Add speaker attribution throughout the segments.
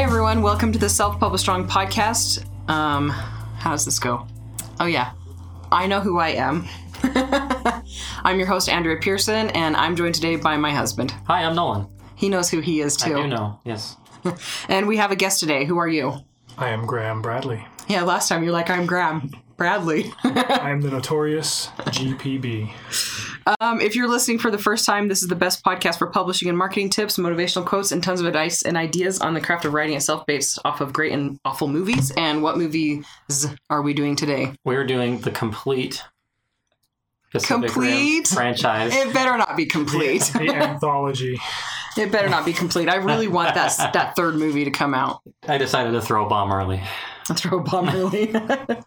Speaker 1: everyone. Welcome to the Self Publish Strong podcast. Um, how does this go? Oh, yeah. I know who I am. I'm your host, Andrea Pearson, and I'm joined today by my husband.
Speaker 2: Hi, I'm Nolan.
Speaker 1: He knows who he is, too.
Speaker 2: I do know, yes.
Speaker 1: And we have a guest today. Who are you?
Speaker 3: I am Graham Bradley.
Speaker 1: Yeah, last time you're like, I'm Graham Bradley.
Speaker 3: I am the notorious GPB.
Speaker 1: Um, if you're listening for the first time, this is the best podcast for publishing and marketing tips, motivational quotes, and tons of advice and ideas on the craft of writing itself based off of great and awful movies. And what movies are we doing today?
Speaker 2: We're doing the complete Pacific
Speaker 1: Complete?
Speaker 2: Rim franchise.
Speaker 1: It better not be complete.
Speaker 3: The anthology.
Speaker 1: It better not be complete. I really want that that third movie to come out.
Speaker 2: I decided to throw a bomb early.
Speaker 1: Throw a bomb early.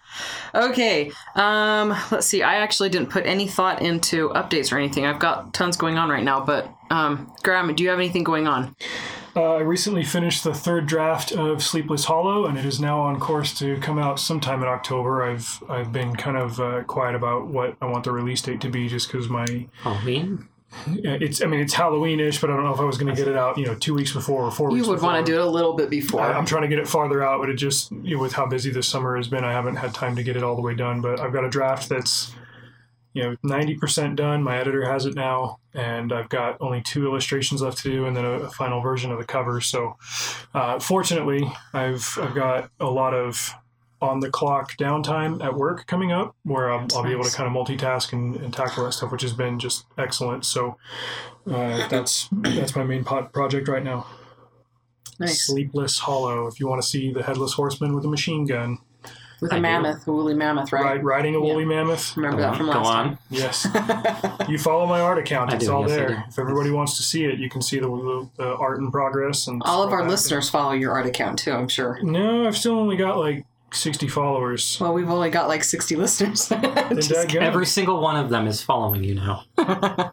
Speaker 1: okay. Um, let's see. I actually didn't put any thought into updates or anything. I've got tons going on right now, but um, Graham, do you have anything going on?
Speaker 3: Uh, I recently finished the third draft of Sleepless Hollow, and it is now on course to come out sometime in October. I've I've been kind of uh, quiet about what I want the release date to be, just because my
Speaker 2: Halloween?
Speaker 3: It's I mean it's Halloween-ish, but I don't know if I was going to get it out, you know, two weeks before or four
Speaker 1: You
Speaker 3: weeks.
Speaker 1: would want to do it a little bit before.
Speaker 3: I, I'm trying to get it farther out, but it just you know, with how busy this summer has been, I haven't had time to get it all the way done. But I've got a draft that's you know 90% done. My editor has it now, and I've got only two illustrations left to do, and then a, a final version of the cover. So uh, fortunately, I've I've got a lot of on the clock downtime at work coming up where I'll, I'll be able to kind of multitask and, and tackle that stuff, which has been just excellent. So uh, that's that's my main pot project right now.
Speaker 1: nice.
Speaker 3: Sleepless Hollow. If you want to see the headless horseman with a machine gun,
Speaker 1: With
Speaker 2: I
Speaker 1: a
Speaker 2: do.
Speaker 1: mammoth, a woolly mammoth, right?
Speaker 3: ride, riding a woolly mammoth.
Speaker 1: Remember
Speaker 2: Go
Speaker 1: that
Speaker 2: on.
Speaker 1: from
Speaker 2: Go
Speaker 1: last
Speaker 2: on.
Speaker 1: time.
Speaker 3: Yes, you follow my art account.
Speaker 2: I
Speaker 3: It's
Speaker 2: do,
Speaker 3: all
Speaker 2: yes, I
Speaker 3: there.
Speaker 2: do.
Speaker 3: If everybody wants to see it, you can see the, the, the art in progress and
Speaker 1: All of our
Speaker 3: that.
Speaker 1: listeners follow your art account too, I'm sure.
Speaker 3: No, I've still only got like sixty followers.
Speaker 1: Well, we've only got like 60 listeners. Just.
Speaker 2: Every single one of them is following you now.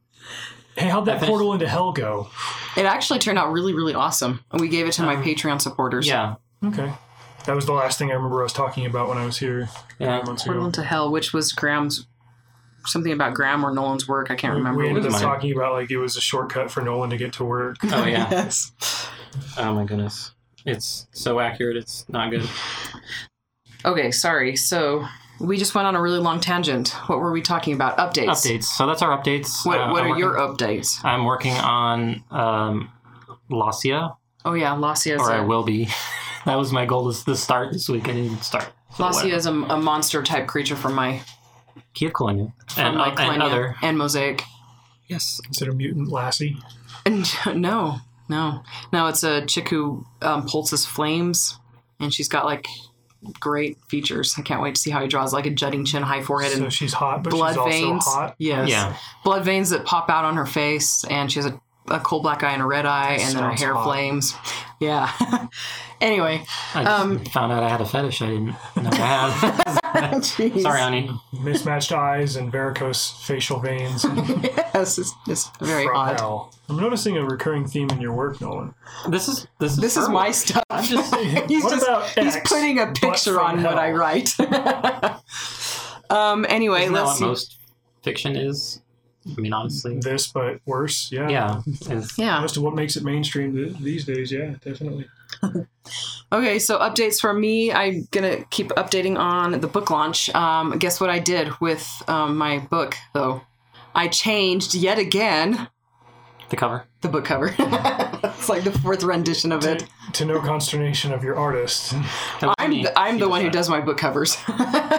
Speaker 3: hey, how'd that portal into hell go?
Speaker 1: It actually turned out really, really awesome. We gave it to my Patreon supporters.
Speaker 2: Yeah.
Speaker 3: Okay, that was the last thing I remember I was talking about when I was here
Speaker 2: Yeah.
Speaker 3: months
Speaker 1: Portal
Speaker 3: ago.
Speaker 1: into Hell, which was Graham's something about Graham or Nolan's work. I can't remember.
Speaker 3: We ended up talking about like it was a shortcut for Nolan to get to work.
Speaker 2: Oh, yeah.
Speaker 1: yes.
Speaker 2: Oh, my goodness. It's so accurate, it's not good.
Speaker 1: Okay, sorry. So we just went on a really long tangent. What were we talking about? Updates.
Speaker 2: Updates. So that's our updates.
Speaker 1: What,
Speaker 2: Uh,
Speaker 1: what
Speaker 2: I'm
Speaker 1: are your updates?
Speaker 2: I'm working on um, Lacia,
Speaker 1: Oh yeah, Lassia is
Speaker 2: or I
Speaker 1: a,
Speaker 2: will be. that was my goal is to start this week. I didn't start. So
Speaker 1: Lassia is a, a monster type creature from my
Speaker 2: Kia Colonia. And,
Speaker 1: my
Speaker 2: uh, and other.
Speaker 1: and Mosaic.
Speaker 2: Yes.
Speaker 3: Is it a mutant lassie?
Speaker 1: And no, no, no. It's a chick who um, pulses flames, and she's got like great features. I can't wait to see how he draws like a jutting chin, high forehead,
Speaker 3: So
Speaker 1: and
Speaker 3: she's hot, but
Speaker 1: blood
Speaker 3: she's also
Speaker 1: veins.
Speaker 3: hot.
Speaker 1: Yes.
Speaker 2: Yeah.
Speaker 1: blood veins that pop out on her face, and she has a, a coal black eye and a red eye, and then her hair
Speaker 3: hot.
Speaker 1: flames. Yeah. anyway,
Speaker 2: I just
Speaker 1: Um,
Speaker 2: found out I had a fetish I didn't know I had. Sorry, honey.
Speaker 3: mismatched eyes and varicose facial veins.
Speaker 1: Yes, it's, it's very
Speaker 3: From
Speaker 1: odd.
Speaker 3: hell. I'm noticing a recurring theme in your work, Nolan.
Speaker 2: This is this is
Speaker 1: This is my
Speaker 2: work.
Speaker 1: stuff.
Speaker 2: I'm just
Speaker 1: he's
Speaker 3: What
Speaker 1: just
Speaker 3: about
Speaker 1: he's
Speaker 3: X,
Speaker 1: putting a picture
Speaker 3: from
Speaker 1: on what I write. um. Anyway,
Speaker 2: isn't that
Speaker 1: let's
Speaker 2: what
Speaker 1: see.
Speaker 2: most fiction is. I mean, honestly.
Speaker 3: This, but worse. Yeah.
Speaker 2: Yeah. It's-
Speaker 1: Yeah.
Speaker 3: Most of what makes it mainstream these days. Yeah, definitely.
Speaker 1: Okay, so updates from me. I'm gonna keep updating on the book launch. Um, guess what I did with um, my book, though? I changed yet again
Speaker 2: The cover.
Speaker 1: the book cover. it's like the fourth rendition of it.
Speaker 3: To no consternation of your artist.
Speaker 1: I'm the, I'm the one who does my book covers.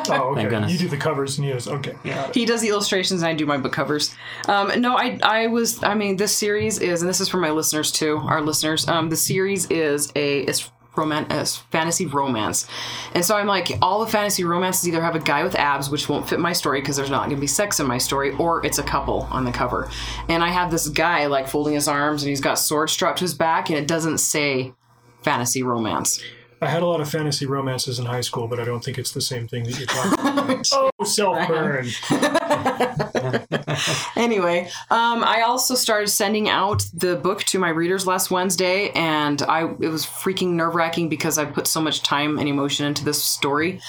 Speaker 3: Oh, okay.
Speaker 2: goodness.
Speaker 3: You do the covers and he does. Okay.
Speaker 2: Yeah.
Speaker 1: he does the illustrations and I do my book covers. Um, no, I I was I mean this series is and this is for my listeners too, our listeners. Um, the series is a it's roman uh, it's fantasy romance, and so I'm like all the fantasy romances either have a guy with abs, which won't fit my story because there's not going to be sex in my story, or it's a couple on the cover, and I have this guy like folding his arms and he's got sword strapped to his back and it doesn't say fantasy romance.
Speaker 3: I had a lot of fantasy romances in high school, but I don't think it's the same thing that you're talking about. oh, self burn.
Speaker 1: anyway, um, I also started sending out the book to my readers last Wednesday, and I it was freaking nerve wracking because I put so much time and emotion into this story.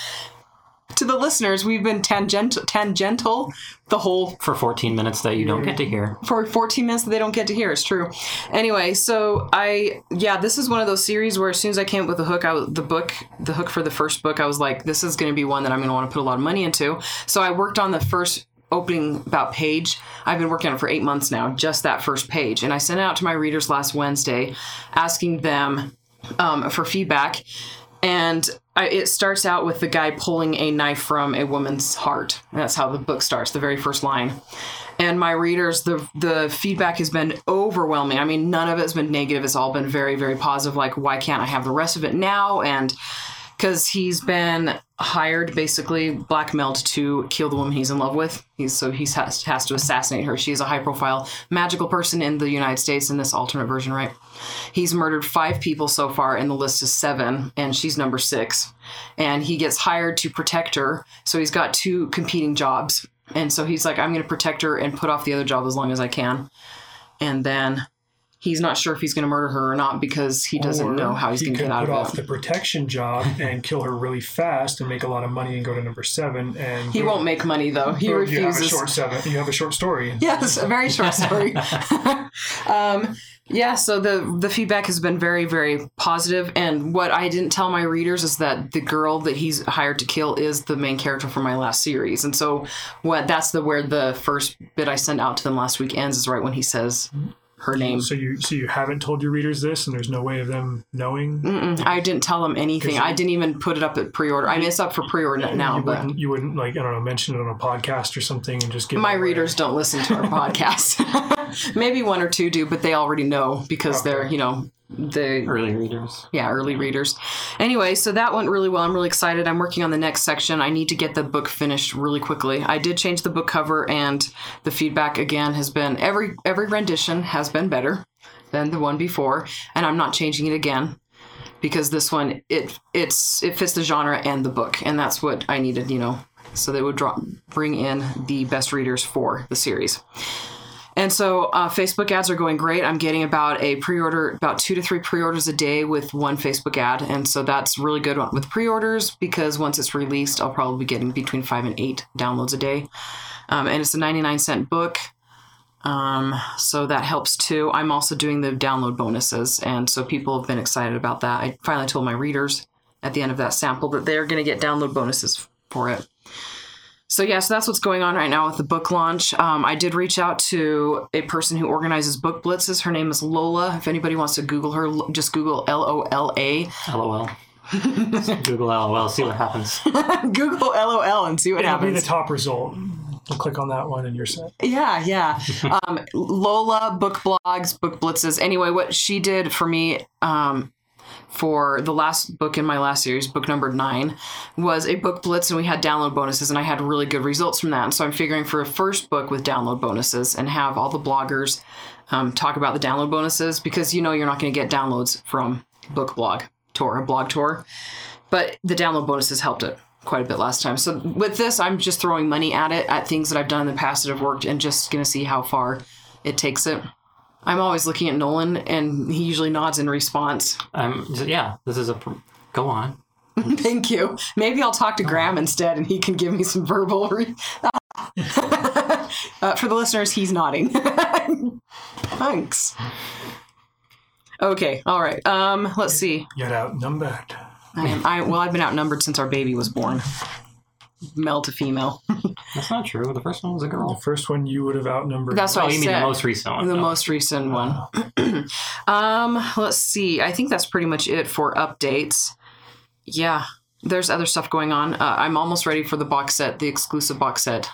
Speaker 1: To the listeners, we've been tangential, tangential the whole
Speaker 2: For 14 minutes that you don't get to hear.
Speaker 1: for 14 minutes that they don't get to hear. It's true. Anyway, so I yeah, this is one of those series where as soon as I came up with the hook, I was, the book, the hook for the first book, I was like, this is going to be one that I'm going to want to put a lot of money into. So I worked on the first opening about page. I've been working on it for eight months now, just that first page, and I sent it out to my readers last Wednesday, asking them um, for feedback. And I, it starts out with the guy pulling a knife from a woman's heart. That's how the book starts, the very first line. And my readers, the the feedback has been overwhelming. I mean, none of it has been negative. It's all been very, very positive. Like, why can't I have the rest of it now? And because he's been hired, basically blackmailed to kill the woman he's in love with. He's so he has, has to assassinate her. She's a high profile magical person in the United States in this alternate version, right? He's murdered five people so far, and the list is seven, and she's number six. And he gets hired to protect her, so he's got two competing jobs. And so he's like, I'm going to protect her and put off the other job as long as I can. And then he's not sure if he's going to murder her or not because he doesn't
Speaker 3: Or
Speaker 1: know how he's
Speaker 3: he
Speaker 1: going to get out
Speaker 3: put
Speaker 1: of
Speaker 3: off
Speaker 1: it.
Speaker 3: the protection job and kill her really fast and make a lot of money and go to number seven. And
Speaker 1: He won't make money though. He
Speaker 3: Or You have a
Speaker 1: refuses.
Speaker 3: short seven. You have a short story.
Speaker 1: Yes, a very short story. um, yeah, so the the feedback has been very very positive, and what I didn't tell my readers is that the girl that he's hired to kill is the main character from my last series, and so what that's the where the first bit I sent out to them last week ends is right when he says her name.
Speaker 3: So you so you haven't told your readers this, and there's no way of them knowing.
Speaker 1: Mm-mm, I didn't tell them anything. I didn't even put it up at pre-order. I mean, it's up for pre-order now,
Speaker 3: you
Speaker 1: but
Speaker 3: wouldn't, you wouldn't like I don't know mention it on a podcast or something and just give
Speaker 1: my
Speaker 3: it
Speaker 1: readers don't listen to our podcast. Maybe one or two do, but they already know because they're, you know, the
Speaker 2: Early readers.
Speaker 1: yeah, early readers. Anyway, so that went really well. I'm really excited. I'm working on the next section. I need to get the book finished really quickly. I did change the book cover and the feedback again has been every every rendition has been better than the one before, and I'm not changing it again because this one it it's it fits the genre and the book, and that's what I needed, you know. So they would draw, bring in the best readers for the series. And so uh, Facebook ads are going great. I'm getting about a pre-order, about two to three pre-orders a day with one Facebook ad, and so that's really good with pre-orders because once it's released, I'll probably be getting between five and eight downloads a day. Um, and it's a 99 cent book, um, so that helps too. I'm also doing the download bonuses, and so people have been excited about that. I finally told my readers at the end of that sample that they're going to get download bonuses for it. So yeah, so that's what's going on right now with the book launch. Um, I did reach out to a person who organizes book blitzes. Her name is Lola. If anybody wants to Google her, just Google L O L A.
Speaker 2: LOL. Google LOL. See what happens.
Speaker 1: Google L O L and see what
Speaker 3: It'll be the top result. We'll click on that one and you're set.
Speaker 1: Yeah, yeah. Um, Lola book blogs, book blitzes. Anyway, what she did for me um, for the last book in my last series, book number nine, was a book blitz, and we had download bonuses, and I had really good results from that. And so I'm figuring for a first book with download bonuses and have all the bloggers um, talk about the download bonuses because you know you're not going to get downloads from book blog tour, a blog tour, but the download bonuses helped it quite a bit last time. So with this, I'm just throwing money at it, at things that I've done in the past that have worked, and just going to see how far it takes it. I'm always looking at Nolan, and he usually nods in response.
Speaker 2: Um, yeah, this is a. Pr- Go on.
Speaker 1: Thank you. Maybe I'll talk to Graham instead, and he can give me some verbal. Re- uh, for the listeners, he's nodding. Thanks. Okay. All right. Um. Let's see.
Speaker 3: Yet outnumbered.
Speaker 1: I am. I well, I've been outnumbered since our baby was born. Male to female.
Speaker 2: That's not true. The first one was a girl.
Speaker 3: The first one you would have outnumbered.
Speaker 1: That's what
Speaker 2: Oh,
Speaker 1: I
Speaker 2: you mean
Speaker 1: said.
Speaker 2: the most recent one?
Speaker 1: The
Speaker 2: Oh.
Speaker 1: most recent one. um, let's see. I think that's pretty much it for updates. Yeah, there's other stuff going on. Uh, I'm almost ready for the box set, the exclusive box set,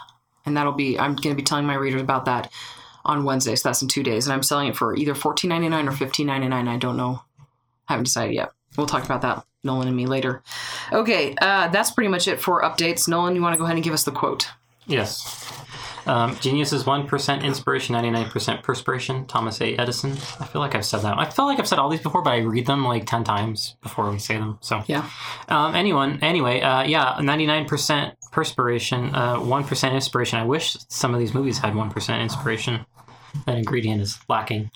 Speaker 1: and that'll be. I'm going to be telling my readers about that on Wednesday. So that's in two days, and I'm selling it for either $14.99 or $15.99. I don't know. I haven't decided yet. We'll talk about that, Nolan and me later. Okay, uh, that's pretty much it for updates. Nolan, you want to go ahead and give us the quote?
Speaker 2: Yes. Um, genius is 1% inspiration, 99% perspiration. Thomas A. Edison. I feel like I've said that. I feel like I've said all these before, but I read them like 10 times before we say them. So,
Speaker 1: Yeah.
Speaker 2: um, anyone, anyway, uh, yeah, 99% perspiration, uh, 1% inspiration. I wish some of these movies had 1% inspiration. That ingredient is lacking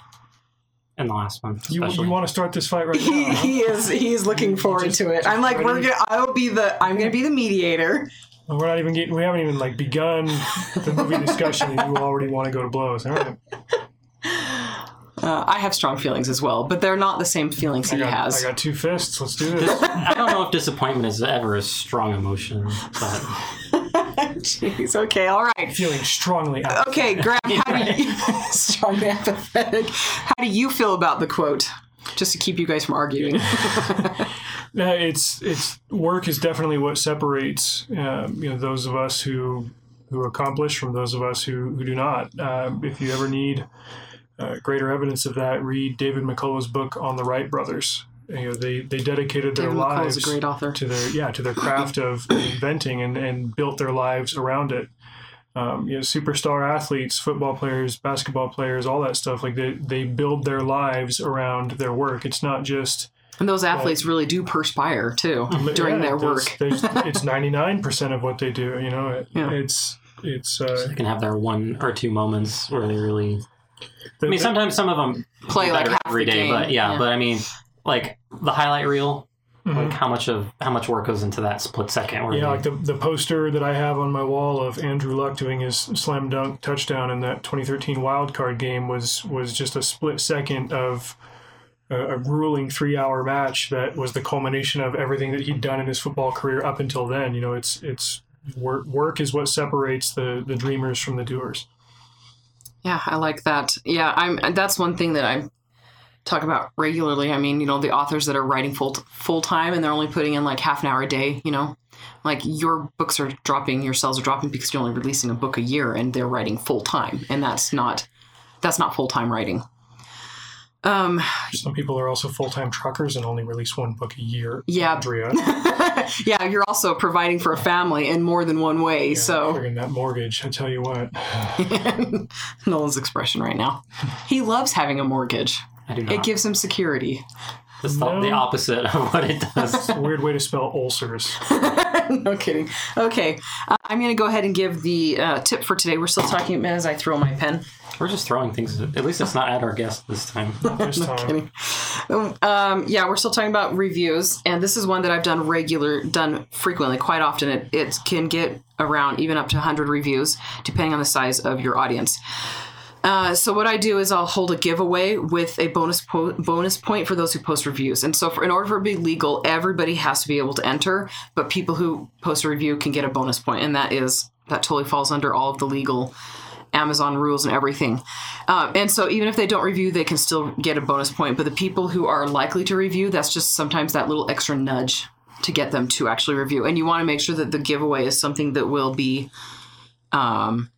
Speaker 2: in the last one.
Speaker 3: You, you want to start this fight right
Speaker 1: he,
Speaker 3: now? huh?
Speaker 1: he is he is looking forward
Speaker 3: Just-
Speaker 1: to it. I'm like, we're gonna. I'll be the. I'm gonna be the mediator,
Speaker 3: We're not even getting. We haven't even like begun the movie discussion, and you already want to go to blows. All right.
Speaker 1: Uh, I have strong feelings as well, but they're not the same feelings he
Speaker 3: I got,
Speaker 1: has.
Speaker 3: I got two fists. Let's do this.
Speaker 2: I don't know if disappointment is ever a strong emotion, but
Speaker 1: Jeez. Okay. All right.
Speaker 3: Feeling strongly. out.
Speaker 1: Okay, Graham. How do you strongly empathetic? How do you feel about the quote? Just to keep you guys from arguing.
Speaker 3: No, it's it's work is definitely what separates um, you know those of us who who accomplish from those of us who, who do not. Um, if you ever need uh, greater evidence of that, read David McCullough's book on the Wright brothers. You know, they they dedicated their
Speaker 1: David
Speaker 3: lives
Speaker 1: a great author.
Speaker 3: to their yeah to their craft of inventing and, and built their lives around it. Um, you know, superstar athletes, football players, basketball players, all that stuff. Like they they build their lives around their work. It's not just
Speaker 1: And those athletes really do perspire too during
Speaker 3: yeah,
Speaker 1: their work.
Speaker 3: There's, it's ninety nine percent of what they do. You know, it,
Speaker 1: Yeah.
Speaker 3: it's it's. Uh,
Speaker 2: they can have their one or two moments where they really.
Speaker 3: the,
Speaker 2: I mean, sometimes some of them
Speaker 1: Play like
Speaker 2: better
Speaker 1: half
Speaker 2: every
Speaker 1: the
Speaker 2: day,
Speaker 1: game,
Speaker 2: but yeah,
Speaker 1: yeah.
Speaker 2: but I mean, like the highlight reel,
Speaker 3: Mhm.
Speaker 2: like how much of how much work goes into that split second? Where
Speaker 3: yeah,
Speaker 2: they-
Speaker 3: like the, the poster that I have on my wall of Andrew Luck doing his slam dunk touchdown in that 2013 wild card game was was just a split second of a, a grueling three hour match that was the culmination of everything that he'd done in his football career up until then. You know, it's it's work, work is what separates the the dreamers from the doers.
Speaker 1: Yeah, I like that. Yeah, I'm. That's one thing that I talk about regularly. I mean, you know, the authors that are writing full full time and they're only putting in like half an hour a day. You know, like your books are dropping, your sales are dropping because you're only releasing a book a year and they're writing full time, and that's not that's not full time writing. Um,
Speaker 3: Some people are also full time truckers and only release one book a year.
Speaker 1: Yeah.
Speaker 3: Andrea.
Speaker 1: yeah, you're also providing for a family in more than one way. so
Speaker 3: Friggin' that mortgage, I tell you what.
Speaker 1: Nolan's expression right now. He loves having a mortgage.
Speaker 2: I do not.
Speaker 1: It gives him security.
Speaker 2: It's the, the opposite of what it does.
Speaker 3: It's a weird way to spell ulcers.
Speaker 1: no kidding. Okay, uh, I'm going to go ahead and give the uh, tip for today. We're still talking as I throw my pen.
Speaker 2: We're just throwing things. At least it's not at our guest this time.
Speaker 3: This time.
Speaker 1: Kidding. Um, yeah, we're still talking about reviews, and this is one that I've done regular, done frequently, quite often. It, it can get around even up to 100 reviews, depending on the size of your audience. Uh, so what I do is I'll hold a giveaway with a bonus po- bonus point for those who post reviews. And so for, in order for it to be legal, everybody has to be able to enter, but people who post a review can get a bonus point, and that is that totally falls under all of the legal Amazon rules and everything. Um, and so even if they don't review, they can still get a bonus point. But the people who are likely to review, that's just sometimes that little extra nudge to get them to actually review. And you want to make sure that the giveaway is something that will be um,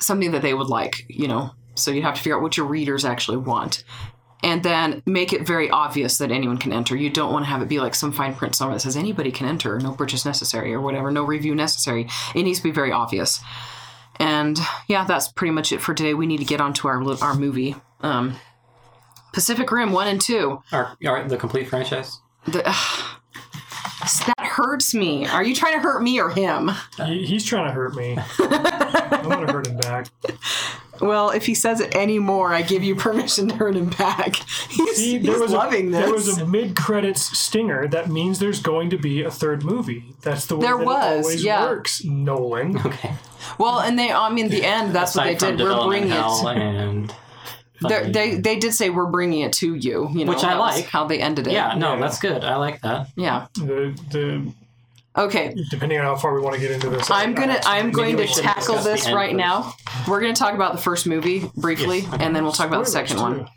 Speaker 1: something that they would like, you know. So you have to figure out what your readers actually want. And then make it very obvious that anyone can enter. You don't want to have it be like some fine print somewhere that says anybody can enter, no purchase necessary, or whatever, no review necessary. It needs to be very obvious. And yeah, that's pretty much it for today. We need to get on to our our movie, um, Pacific Rim one and two.
Speaker 2: Our, our, the complete franchise.
Speaker 1: The, that hurts me. Are you trying to hurt me or him?
Speaker 3: He, he's trying to hurt me. I'm gonna hurt him back.
Speaker 1: Well, if he says it anymore, I give you permission to hurt him back. He's,
Speaker 3: See,
Speaker 1: he's
Speaker 3: there was
Speaker 1: loving
Speaker 3: a,
Speaker 1: this.
Speaker 3: There was a mid-credits stinger. That means there's going to be a third movie. That's the way
Speaker 1: There
Speaker 3: that
Speaker 1: was,
Speaker 3: it always
Speaker 1: yeah.
Speaker 3: works. Nolan.
Speaker 2: Okay.
Speaker 1: well, and they, I mean, the end. That's what they did. We're bringing it.
Speaker 2: and
Speaker 1: They're- They they did say we're bringing it to you. You know,
Speaker 2: Which I like.
Speaker 1: how they ended it.
Speaker 2: yeah, no,
Speaker 3: Yeah.
Speaker 2: that's good. I like that.
Speaker 1: yeah.
Speaker 3: The the
Speaker 1: Okay,
Speaker 3: depending on how far we want to get into this.
Speaker 1: I'm gonna I'm going to tackle this right
Speaker 2: first.
Speaker 1: now. We're going to talk about the first movie briefly,
Speaker 2: Yes,
Speaker 1: and then we'll talk about the second one.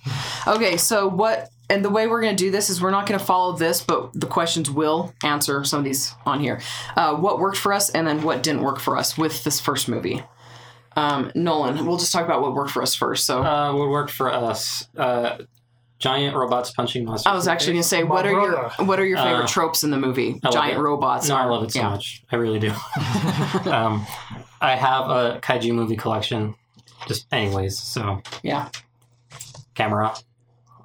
Speaker 1: Okay, so what and the way we're going to do this is we're not going to follow this, but the questions will answer some of these on here. Uh, what worked for us, and then what didn't work for us with this first movie. Um, Nolan, we'll just talk about what worked for us first. So
Speaker 2: Uh, what worked for us? Uh, giant robots punching monsters.
Speaker 1: I was actually going to say, what are your what are your favorite
Speaker 2: Uh,
Speaker 1: tropes in the movie?
Speaker 2: I
Speaker 1: Giant
Speaker 2: it.
Speaker 1: robots.
Speaker 2: No, I love it so
Speaker 1: yeah.
Speaker 2: much. I really do. um, I have a kaiju movie collection. Just anyways, so
Speaker 1: Yeah,
Speaker 2: Gamera.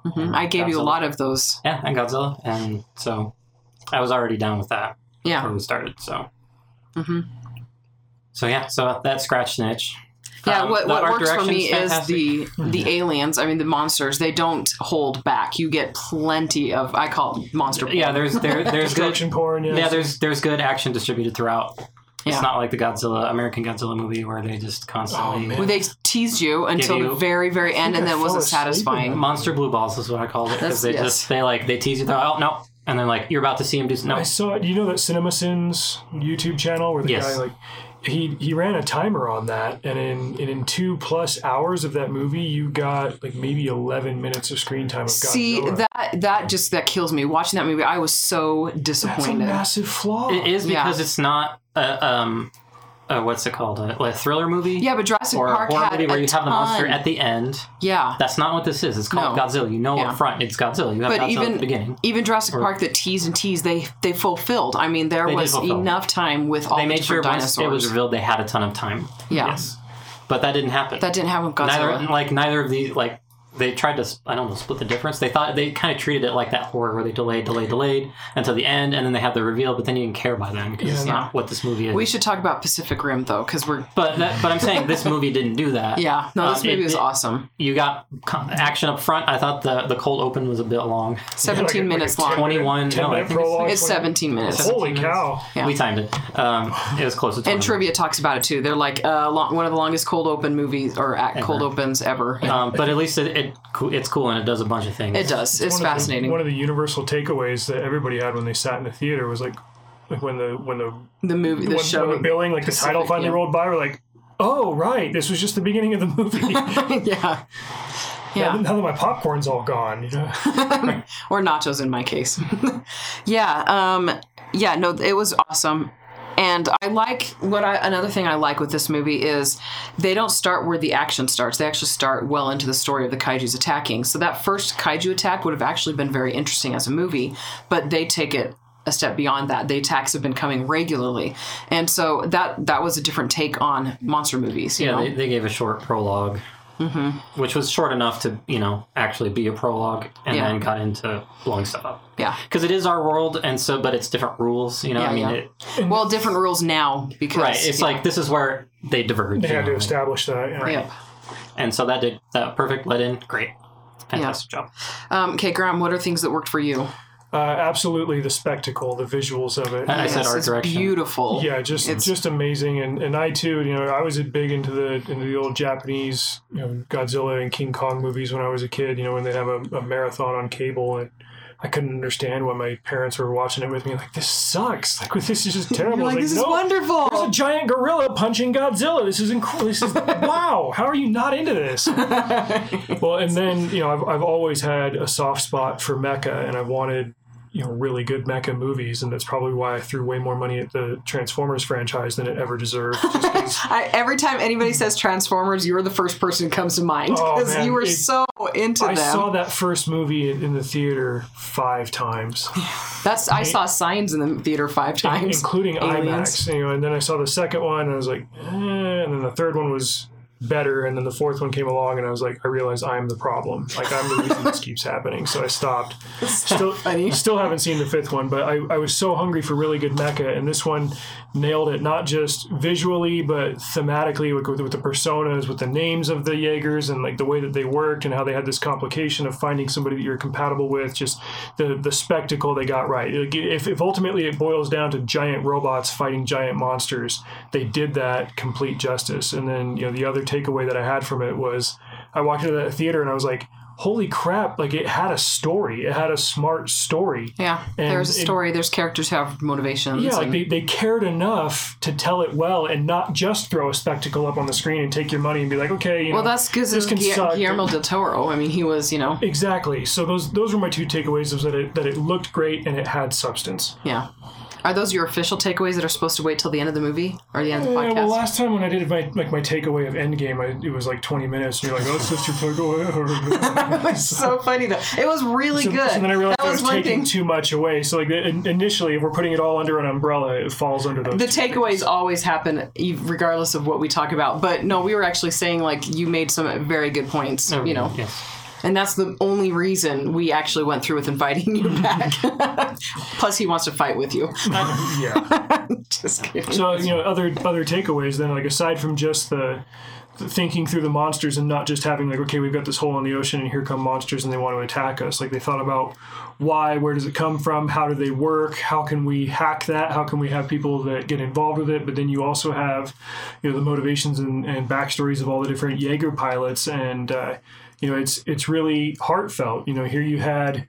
Speaker 1: Mhm. I gave you a lot of those.
Speaker 2: Yeah, and Godzilla, and so I was already down with that
Speaker 1: Yeah.
Speaker 2: before we started. So,
Speaker 1: Mhm.
Speaker 2: so yeah, so that scratch an itch.
Speaker 1: Yeah,
Speaker 2: Um,
Speaker 1: what, what works for
Speaker 2: direction's
Speaker 1: me is the the aliens. I mean, the monsters. They don't hold back. You get plenty of. I call it monster.
Speaker 2: yeah. There's there there's good
Speaker 3: Destruction porn. Yes.
Speaker 2: yeah there's there's good action distributed throughout.
Speaker 1: Yeah.
Speaker 2: It's not like the Godzilla American Godzilla movie where they just constantly
Speaker 3: Oh, man.
Speaker 1: Well, they teased you until
Speaker 2: you-
Speaker 1: the very, very end, and then it wasn't satisfying.
Speaker 2: monster blue balls is what I called it because they
Speaker 1: yes.
Speaker 2: just they like they tease you. They're, oh no, and then like you're about to see him do no.
Speaker 3: I saw it. You know that CinemaSins YouTube channel where the
Speaker 2: Yes.
Speaker 3: guy like he he ran a timer on that, and in and in two plus hours of that movie, you got like maybe eleven minutes of screen time of Godzilla.
Speaker 1: See that that just that kills me. Watching that movie, I was so disappointed.
Speaker 3: That's a
Speaker 1: disappointed.
Speaker 3: massive flaw.
Speaker 2: It is
Speaker 1: Yeah.
Speaker 2: because it's not a um, uh, what's it called? A, a thriller movie.
Speaker 1: yeah, but Jurassic
Speaker 2: Or a
Speaker 1: Park
Speaker 2: horror
Speaker 1: had
Speaker 2: movie where
Speaker 1: a
Speaker 2: you have the monster at the end.
Speaker 1: yeah.
Speaker 2: That's not what this is. It's called
Speaker 1: No.
Speaker 2: Godzilla. You know
Speaker 1: Yeah.
Speaker 2: up front it's Godzilla. You have
Speaker 1: But
Speaker 2: Godzilla
Speaker 1: even
Speaker 2: at the beginning.
Speaker 1: even Jurassic Park that teased and teased, they they fulfilled. I mean, there was
Speaker 2: fulfill.
Speaker 1: enough time with all
Speaker 2: They
Speaker 1: the
Speaker 2: made sure
Speaker 1: dinosaurs.
Speaker 2: it was revealed they had a ton of time.
Speaker 1: Yeah.
Speaker 2: Yes. But that didn't happen.
Speaker 1: that didn't happen with Godzilla.
Speaker 2: neither like neither of these like they tried to I don't know split the difference. They thought they kind of treated it like that horror where they delayed, delayed, delayed until the end, and then they have the reveal. But then you didn't care by then because it's
Speaker 1: Yeah.
Speaker 2: not what this movie is.
Speaker 1: we should talk about Pacific Rim though, because we're
Speaker 2: but that, but I'm saying this movie didn't do that.
Speaker 1: yeah. No, this
Speaker 2: Um,
Speaker 1: movie
Speaker 2: it-
Speaker 1: was
Speaker 2: it-
Speaker 1: awesome.
Speaker 2: You got action up front. I thought the the cold open was a bit long.
Speaker 1: Seventeen
Speaker 3: like a-
Speaker 1: minutes
Speaker 3: like
Speaker 1: long.
Speaker 2: 21 no, I
Speaker 3: minute
Speaker 2: think it's-
Speaker 1: It's
Speaker 3: 20
Speaker 1: seventeen minutes.
Speaker 2: Seven-
Speaker 3: Holy cow!
Speaker 1: Yeah.
Speaker 2: We timed it. Um, it was close to 20.
Speaker 1: And trivia talks about it too. They're like uh, long, one of the longest cold open movies or act, cold opens ever.
Speaker 2: Um, but at least it, it coo- it's cool and it does a bunch of things.
Speaker 1: It does. It's,
Speaker 3: one Of
Speaker 1: fascinating.
Speaker 3: the, one of the universal takeaways that everybody had when they sat in the theater was like, like when the when the
Speaker 1: the movie, the
Speaker 3: when,
Speaker 1: show.
Speaker 3: when the billing, like the title finally
Speaker 1: yeah.
Speaker 3: rolled by, we're like, oh right, this was just the beginning of the movie.
Speaker 1: yeah.
Speaker 3: now,
Speaker 1: Yeah.
Speaker 3: now that my popcorn's all gone, you know.
Speaker 1: or nachos in my case. yeah, um, yeah, no, it was awesome. And I like what I another thing I like with this movie is they don't start where the action starts. They actually start well into the story of the kaiju's attacking. So that first kaiju attack would have actually been very interesting as a movie, but they take it a step beyond that. The attacks have been coming regularly, and so that that was a different take on monster movies. You
Speaker 2: Yeah,
Speaker 1: know,
Speaker 2: they, they gave a short prologue,
Speaker 1: Mm-hmm.
Speaker 2: which was short enough to you know actually be a prologue, and
Speaker 1: Yeah.
Speaker 2: then got into blowing stuff up.
Speaker 1: yeah.
Speaker 2: Because it is our world, and so but it's different rules. You know,
Speaker 1: Yeah,
Speaker 2: I mean,
Speaker 1: yeah.
Speaker 2: it,
Speaker 1: Well, different rules now because
Speaker 2: right? It's
Speaker 1: yeah.
Speaker 2: like this is where they diverge.
Speaker 3: They had to establish that. Yeah.
Speaker 1: Yep.
Speaker 2: and so that did that perfect. Let in, great, fantastic job.
Speaker 1: Um, okay, Graham, what are things that worked for you?
Speaker 3: Uh, absolutely, the spectacle, the visuals of it.
Speaker 2: I said art
Speaker 1: it's
Speaker 2: direction.
Speaker 1: beautiful.
Speaker 3: Yeah, just
Speaker 1: It's-
Speaker 3: just amazing, and and I too, you know, I was big into the into the old Japanese, you know, Godzilla and King Kong movies when I was a kid. You know, when they have a, a marathon on cable, and I couldn't understand why my parents were watching it with me. Like, this sucks. Like, this is just terrible.
Speaker 1: You're like,
Speaker 3: I was
Speaker 1: this is wonderful.
Speaker 3: There's a giant gorilla punching Godzilla. This is incredible. This is wow. How are you not into this? well, and then you know, I've I've always had a soft spot for mecha, and I wanted you know really good mecha movies, and that's probably why I threw way more money at the Transformers franchise than it ever deserved.
Speaker 1: I, every time anybody says Transformers, you're the first person who comes to mind
Speaker 3: Oh,
Speaker 1: because
Speaker 3: man,
Speaker 1: you were
Speaker 3: it-
Speaker 1: so into
Speaker 3: I
Speaker 1: them.
Speaker 3: I saw that first movie in, the theater five times,
Speaker 1: That's I saw signs in the theater five times,
Speaker 3: including
Speaker 1: Aliens.
Speaker 3: IMAX. You know, and then I saw the second one, and I was like, eh, and then the third one was better, and then the fourth one came along, and I was like, I realized I'm the problem. Like I'm the reason this keeps happening. So I stopped. Still,
Speaker 1: funny.
Speaker 3: still haven't seen the fifth one, but I, I was so hungry for really good mecha, and this one nailed it. Not just visually, but thematically with, with, with the personas, with the names of the Jaegers, and like the way that they worked, and how they had this complication of finding somebody that you're compatible with. Just the the spectacle they got right. Like, If, if ultimately it boils down to giant robots fighting giant monsters, they did that complete justice. And then you know the other takeaway that I had from it was I walked into that theater and I was like. Holy crap! Like it had a story. It had a smart story.
Speaker 1: Yeah,
Speaker 3: And
Speaker 1: there's a
Speaker 3: it-
Speaker 1: story. there's characters who have motivations.
Speaker 3: Yeah, like they, they cared enough to tell it well and not just throw a spectacle up on the screen and take your money and be like, okay, you
Speaker 1: well,
Speaker 3: know.
Speaker 1: that's because
Speaker 3: this can
Speaker 1: Guillermo,
Speaker 3: suck.
Speaker 1: Guillermo del Toro. I mean, he was, you know,
Speaker 3: Exactly. So those those were my two takeaways: was that it that it looked great and it had substance.
Speaker 1: yeah. Are those your official takeaways that are supposed to wait till the end of the movie or the end of the uh,
Speaker 3: Yeah,
Speaker 1: podcast?
Speaker 3: well, last time when I did my like my takeaway of Endgame, I, it was like twenty minutes, and you're like, "Oh, it's just your takeaway."
Speaker 1: It's so funny though. It was really
Speaker 3: So,
Speaker 1: good.
Speaker 3: so then I realized
Speaker 1: that
Speaker 3: I
Speaker 1: was
Speaker 3: was taking
Speaker 1: thing.
Speaker 3: too much away. So like initially, if we're putting it all under an umbrella, it falls under those.
Speaker 1: the
Speaker 3: two
Speaker 1: takeaways
Speaker 3: things.
Speaker 1: always happen regardless of what we talk about but no we were actually saying like you made some very good points oh, you know
Speaker 2: Yes.
Speaker 1: and that's the only reason we actually went through with inviting you back plus he wants to fight with you.
Speaker 3: Yeah.
Speaker 1: just kidding.
Speaker 3: So you know, other other takeaways then, like aside from just the thinking through the monsters and not just having like okay we've got this hole in the ocean and here come monsters and they want to attack us. Like they thought about why where does it come from how do they work how can we hack that how can we have people that get involved with it? But then you also have you know the motivations and, and backstories of all the different jaeger pilots and uh, you know it's it's really heartfelt. You know here you had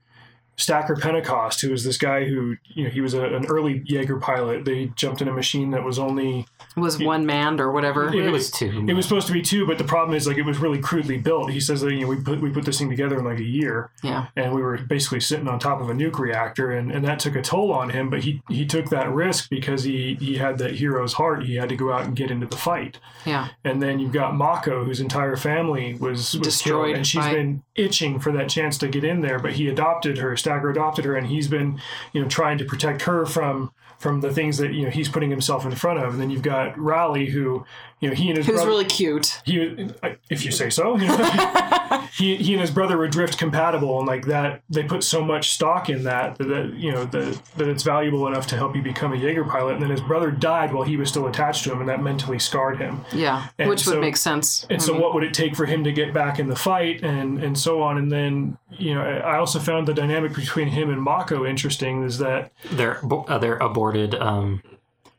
Speaker 3: Stacker Pentecost, who was this guy who, you know, he was a, an early Jaeger pilot. They jumped in a machine that was only
Speaker 1: was one manned or whatever.
Speaker 2: It was two.
Speaker 3: it was supposed to be two, but the problem is like it was really crudely built. He says that you know we put we put this thing together in like a year,
Speaker 1: Yeah.
Speaker 3: and we were basically sitting on top of a nuke reactor, and, and that took a toll on him. But he he took that risk because he he had that hero's heart. He had to go out and get into the fight.
Speaker 1: Yeah.
Speaker 3: And then you've got Mako, whose entire family was, was
Speaker 1: Destroyed
Speaker 3: killed, and she's
Speaker 1: by-
Speaker 3: been itching for that chance to get in there. But he adopted her, Stacker adopted her, and he's been, you know, trying to protect her from from the things that you know he's putting himself in front of. And then you've got Raleigh, who, you know, he and his
Speaker 1: Who's
Speaker 3: brother,
Speaker 1: really cute.
Speaker 3: he, if you say so, you know, he he and his brother were drift compatible, and like that, they put so much stock in that that, that you know that that it's valuable enough to help you become a Jaeger pilot. And then his brother died while he was still attached to him, and that mentally scarred him.
Speaker 1: Yeah.
Speaker 3: And
Speaker 1: Which would make sense.
Speaker 3: And
Speaker 1: I
Speaker 3: so,
Speaker 1: mean,
Speaker 3: what would it take for him to get back in the fight, and and so on? And then, you know, I also found the dynamic between him and Mako interesting. Is that
Speaker 2: Their uh, their aborted um,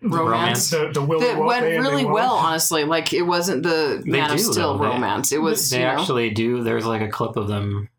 Speaker 1: romance.
Speaker 3: the the will
Speaker 1: That went
Speaker 3: they and they
Speaker 1: really well, honestly. Like it wasn't the
Speaker 2: They
Speaker 1: Man of
Speaker 2: do,
Speaker 1: Steel
Speaker 2: though. They-
Speaker 1: romance. It was
Speaker 2: they
Speaker 1: you know,
Speaker 2: actually do. There's like a clip of them.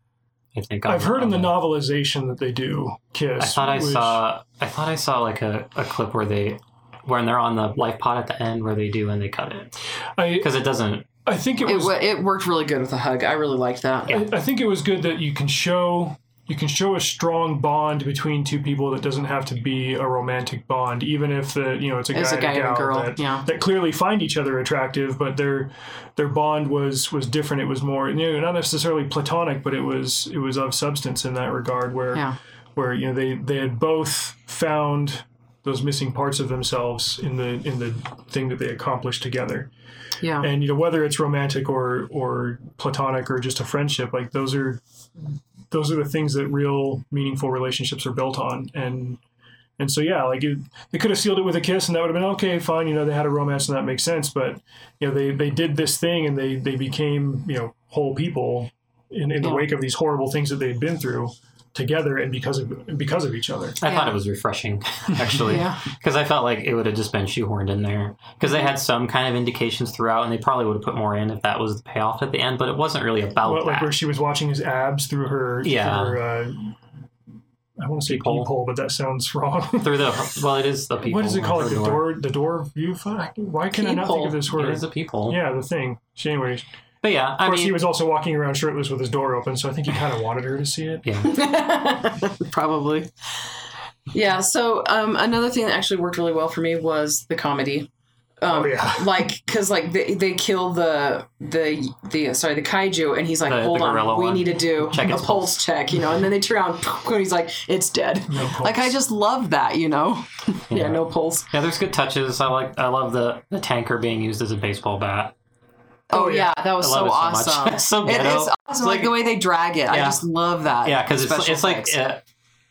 Speaker 2: I think
Speaker 3: I've heard in the
Speaker 2: on
Speaker 3: novelization that they do kiss.
Speaker 2: I thought I
Speaker 3: which-
Speaker 2: saw. I thought I saw like a, a clip where they, when they're on the life pod at the end, where they do and they cut it because it doesn't.
Speaker 3: I think it
Speaker 1: it,
Speaker 3: was.
Speaker 1: wa- it worked really good with a hug. I really liked that.
Speaker 2: Yeah.
Speaker 3: I, I think it was good that you can show you can show a strong bond between two people that doesn't have to be a romantic bond, even if the you know it's a guy,
Speaker 1: a guy
Speaker 3: and a
Speaker 1: and a girl,
Speaker 3: that,
Speaker 1: yeah.
Speaker 3: that clearly find each other attractive, but their their bond was was different. It was more you know not necessarily platonic, but it was it was of substance in that regard, where
Speaker 1: Yeah.
Speaker 3: where you know they they had both found those missing parts of themselves in the in the thing that they accomplished together
Speaker 1: Yeah.
Speaker 3: and you know whether it's romantic or or platonic or just a friendship like those are those are the things that real meaningful relationships are built on. And and so yeah like it, they could have sealed it with a kiss and that would have been okay fine you know they had a romance and that makes sense but you know they they did this thing and they they became you know whole people in, in the wake of these horrible things that they'd been through together and because of because of each other
Speaker 2: I
Speaker 1: Yeah.
Speaker 2: thought it was refreshing, actually,
Speaker 1: Yeah.
Speaker 2: because I felt like it would have just been shoehorned in there because they had some kind of indications throughout, and they probably would have put more in if that was the payoff at the end. But it wasn't really about
Speaker 3: What, like where she was watching his abs through her
Speaker 2: Yeah.
Speaker 3: her, uh, I want to say
Speaker 2: Peephole.
Speaker 3: peephole, but that sounds wrong.
Speaker 2: Through the well, it is the people.
Speaker 3: what is it called? Like the door, the door view. Fuck, Why can I not think of this word?
Speaker 2: is the people.
Speaker 3: Yeah, the thing. She, anyways,
Speaker 2: But yeah, I
Speaker 3: of course,
Speaker 2: mean,
Speaker 3: he was also walking around shirtless with his door open, so I think he kind of wanted her to see it.
Speaker 2: yeah,
Speaker 1: Probably. Yeah. So um, another thing that actually worked really well for me was the comedy. Um,
Speaker 3: Oh, yeah.
Speaker 1: like because like they, they kill the the the sorry the kaiju and he's like
Speaker 2: The-
Speaker 1: hold
Speaker 2: the
Speaker 1: on
Speaker 2: gorilla
Speaker 1: we
Speaker 2: one.
Speaker 1: need to do
Speaker 2: Check
Speaker 1: a
Speaker 2: its
Speaker 1: pulse.
Speaker 2: pulse.
Speaker 1: check you know and then they turn around and he's like it's dead
Speaker 3: No
Speaker 1: like I just love that you know yeah,
Speaker 2: Yeah.
Speaker 1: no pulse
Speaker 2: yeah. There's good touches. I like. I love the the tanker being used as a baseball bat.
Speaker 1: Oh,
Speaker 3: Oh,
Speaker 1: yeah.
Speaker 3: yeah.
Speaker 1: that was so
Speaker 2: love it so much.
Speaker 1: awesome
Speaker 2: so
Speaker 1: It-
Speaker 2: ghetto.
Speaker 1: it's awesome
Speaker 2: It's
Speaker 1: like,
Speaker 2: like-
Speaker 1: the way they drag it I just love that
Speaker 2: Yeah, because it's it's like a, uh,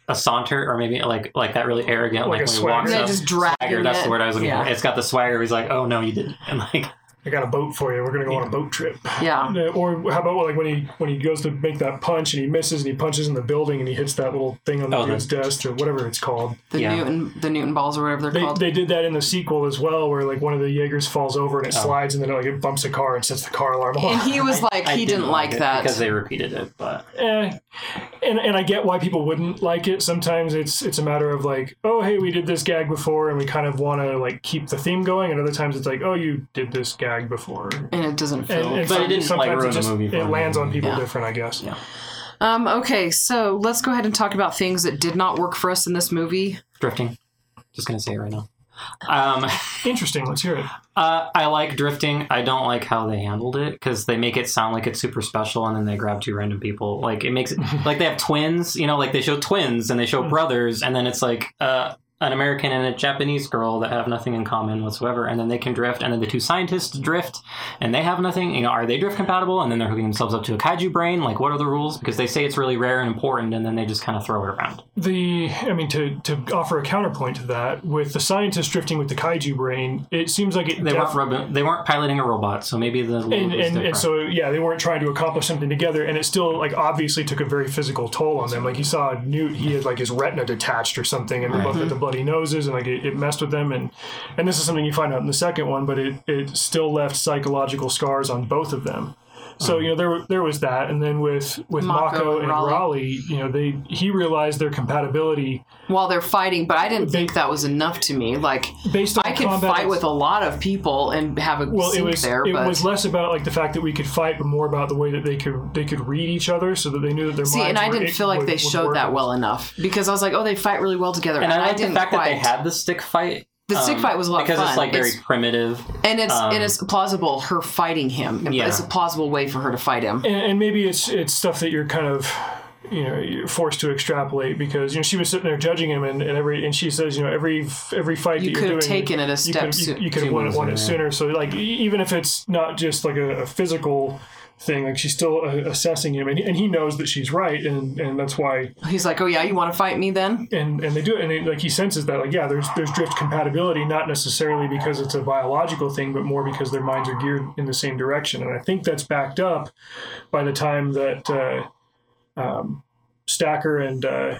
Speaker 2: a saunter or maybe like like that really arrogant
Speaker 3: Like
Speaker 2: like, when he walks
Speaker 3: swagger.
Speaker 1: Yeah,
Speaker 2: up.
Speaker 1: just dragging
Speaker 2: swagger. That's the word I was looking
Speaker 1: Yeah.
Speaker 2: for. It's got the swagger. He's like, oh no, you didn't. And like,
Speaker 3: I got a boat for you. We're gonna go on a boat trip.
Speaker 1: yeah
Speaker 3: Uh, Or how about like when he when he goes to make that punch and he misses and he punches in the building and he hits that little thing on the
Speaker 2: Oh, the-
Speaker 3: dude's desk or whatever it's called.
Speaker 1: the
Speaker 2: Yeah.
Speaker 1: Newton the Newton balls or whatever they're
Speaker 3: They,
Speaker 1: called
Speaker 3: they did that in the sequel as well, where like one of the Jaegers falls over and it
Speaker 2: Oh.
Speaker 3: slides and then like it bumps a car and sets the car alarm off.
Speaker 1: and he was like
Speaker 2: I
Speaker 1: he didn't, like
Speaker 2: it
Speaker 1: that
Speaker 2: because they repeated it. But
Speaker 3: eh. and and I get why people wouldn't like it. Sometimes it's it's a matter of like, oh hey, we did this gag before, and we kind of want to like keep the theme going. And other times it's like, oh, you did this gag before.
Speaker 1: and it doesn't feel
Speaker 3: And, and
Speaker 2: But it
Speaker 3: some-
Speaker 2: didn't, like, ruin
Speaker 3: it
Speaker 2: the
Speaker 3: just
Speaker 2: movie
Speaker 3: it lands on people
Speaker 1: Yeah.
Speaker 3: different, I guess.
Speaker 2: Yeah.
Speaker 1: Um, okay, so let's go ahead and talk about things that did not work for us in this movie.
Speaker 2: drifting. Just gonna say it right now. Um,
Speaker 3: Interesting. Let's hear it.
Speaker 2: uh, I like drifting. I don't like how they handled it because they make it sound like it's super special, and then they grab two random people. Like it makes it like they have twins. You know, like they show twins and they show brothers, and then it's like, uh, an American and a Japanese girl that have nothing in common whatsoever, and then they can drift, and then the two scientists drift, and they have nothing. You know, are they drift compatible? And then they're hooking themselves up to a kaiju brain. Like, what are the rules? Because they say it's really rare and important, and then they just kind of throw it around.
Speaker 3: The, I mean, to, to offer a counterpoint to that, with the scientists drifting with the kaiju brain, it seems like it
Speaker 2: They
Speaker 3: def-
Speaker 2: weren't they weren't piloting a robot, so maybe the
Speaker 3: and, and, and so yeah, they weren't trying to accomplish something together, and it still like obviously took a very physical toll on them. Like you saw Newt, he had like his retina detached or something, and they both mm-hmm. had the bloody noses, and like it, it messed with them. And and this is something you find out in the second one, but it it still left psychological scars on both of them. So you uh-huh. know there there was that, and then with with
Speaker 1: Mako
Speaker 3: Mako,
Speaker 1: and
Speaker 3: and
Speaker 1: Raleigh.
Speaker 3: Raleigh, you know they he realized their compatibility
Speaker 1: while they're fighting, but I didn't think that was enough to me. Like
Speaker 3: based on
Speaker 1: I can
Speaker 3: combat
Speaker 1: fight with a lot of people and have a
Speaker 3: well,
Speaker 1: sync
Speaker 3: it was
Speaker 1: there,
Speaker 3: it
Speaker 1: but
Speaker 3: was less about like the fact that we could fight, but more about the way that they could they could read each other, so that they knew that their
Speaker 1: see,
Speaker 3: minds
Speaker 1: and I
Speaker 3: were-
Speaker 1: didn't feel like
Speaker 3: would-
Speaker 1: they showed that well enough because I was like, oh, they fight really well together,
Speaker 2: and I like the
Speaker 1: didn't
Speaker 2: fact
Speaker 1: quite.
Speaker 2: that they had the stick fight.
Speaker 1: The stick
Speaker 2: um,
Speaker 1: fight was a lot of
Speaker 2: because
Speaker 1: fun.
Speaker 2: it's like very
Speaker 1: It's-
Speaker 2: primitive.
Speaker 1: and it's
Speaker 2: um,
Speaker 1: and it's plausible her fighting him.
Speaker 2: Yeah.
Speaker 1: It's a plausible way for her to fight him.
Speaker 3: and, and maybe it's it's stuff that you're kind of you know you're forced to extrapolate because you know she was sitting there judging him and, and every and she says you know every every fight
Speaker 1: You
Speaker 3: that
Speaker 1: could
Speaker 3: you're
Speaker 1: have
Speaker 3: doing
Speaker 1: taken it a
Speaker 3: you
Speaker 1: step
Speaker 3: could,
Speaker 1: soo-
Speaker 3: you, you could have won it, won it
Speaker 2: sooner.
Speaker 3: sooner so like even if it's not just like a, a physical thing like she's still uh, assessing him and, and he knows that she's right and and that's why
Speaker 1: He's like, oh yeah, you want to fight me then?
Speaker 3: and and they do it and it, like he senses that like yeah there's there's drift compatibility not necessarily because it's a biological thing but more because their minds are geared in the same direction and i think that's backed up by the time that uh, um, stacker and uh,